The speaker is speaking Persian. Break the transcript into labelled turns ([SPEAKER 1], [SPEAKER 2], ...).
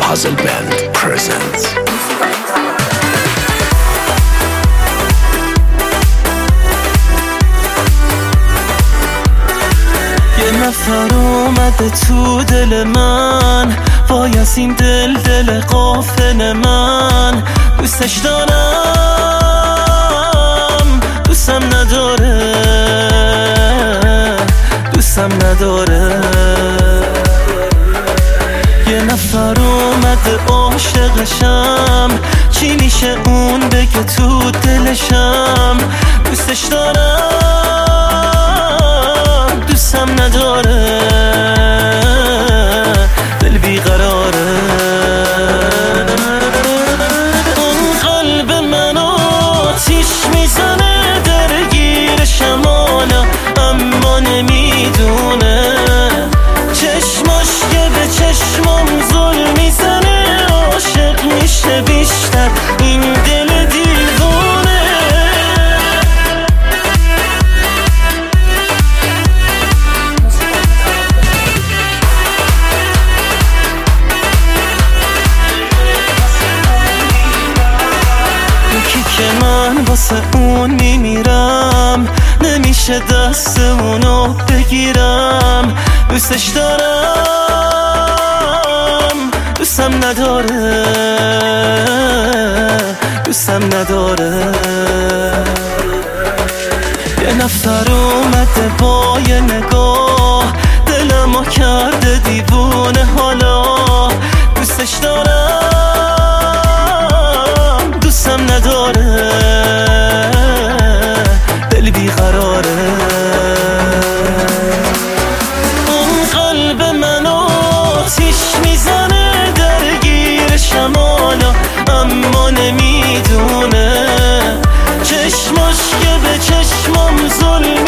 [SPEAKER 1] Puzzle Band presents.
[SPEAKER 2] یه نفر اومده تو دل من وای از این دل دل قافل من. دوستش دارم. دوستم نداره. یه نفر اومده عاشقشم. چی میشه اون بگه تو دلشم؟ دوستش دارم. چشمام ظلم می‌زنه عاشق میشه بیشتر. این دل دیوونه. یکی که من واسه اون میمیرم نمیشه دست اونو بگیرم. دوستش دارم. دوستم نداره دوستم نداره. یه نفر اومده با یه نگاه دلمو کرده دیوونه. حالا دوستش دارم دوستم نداره. sorry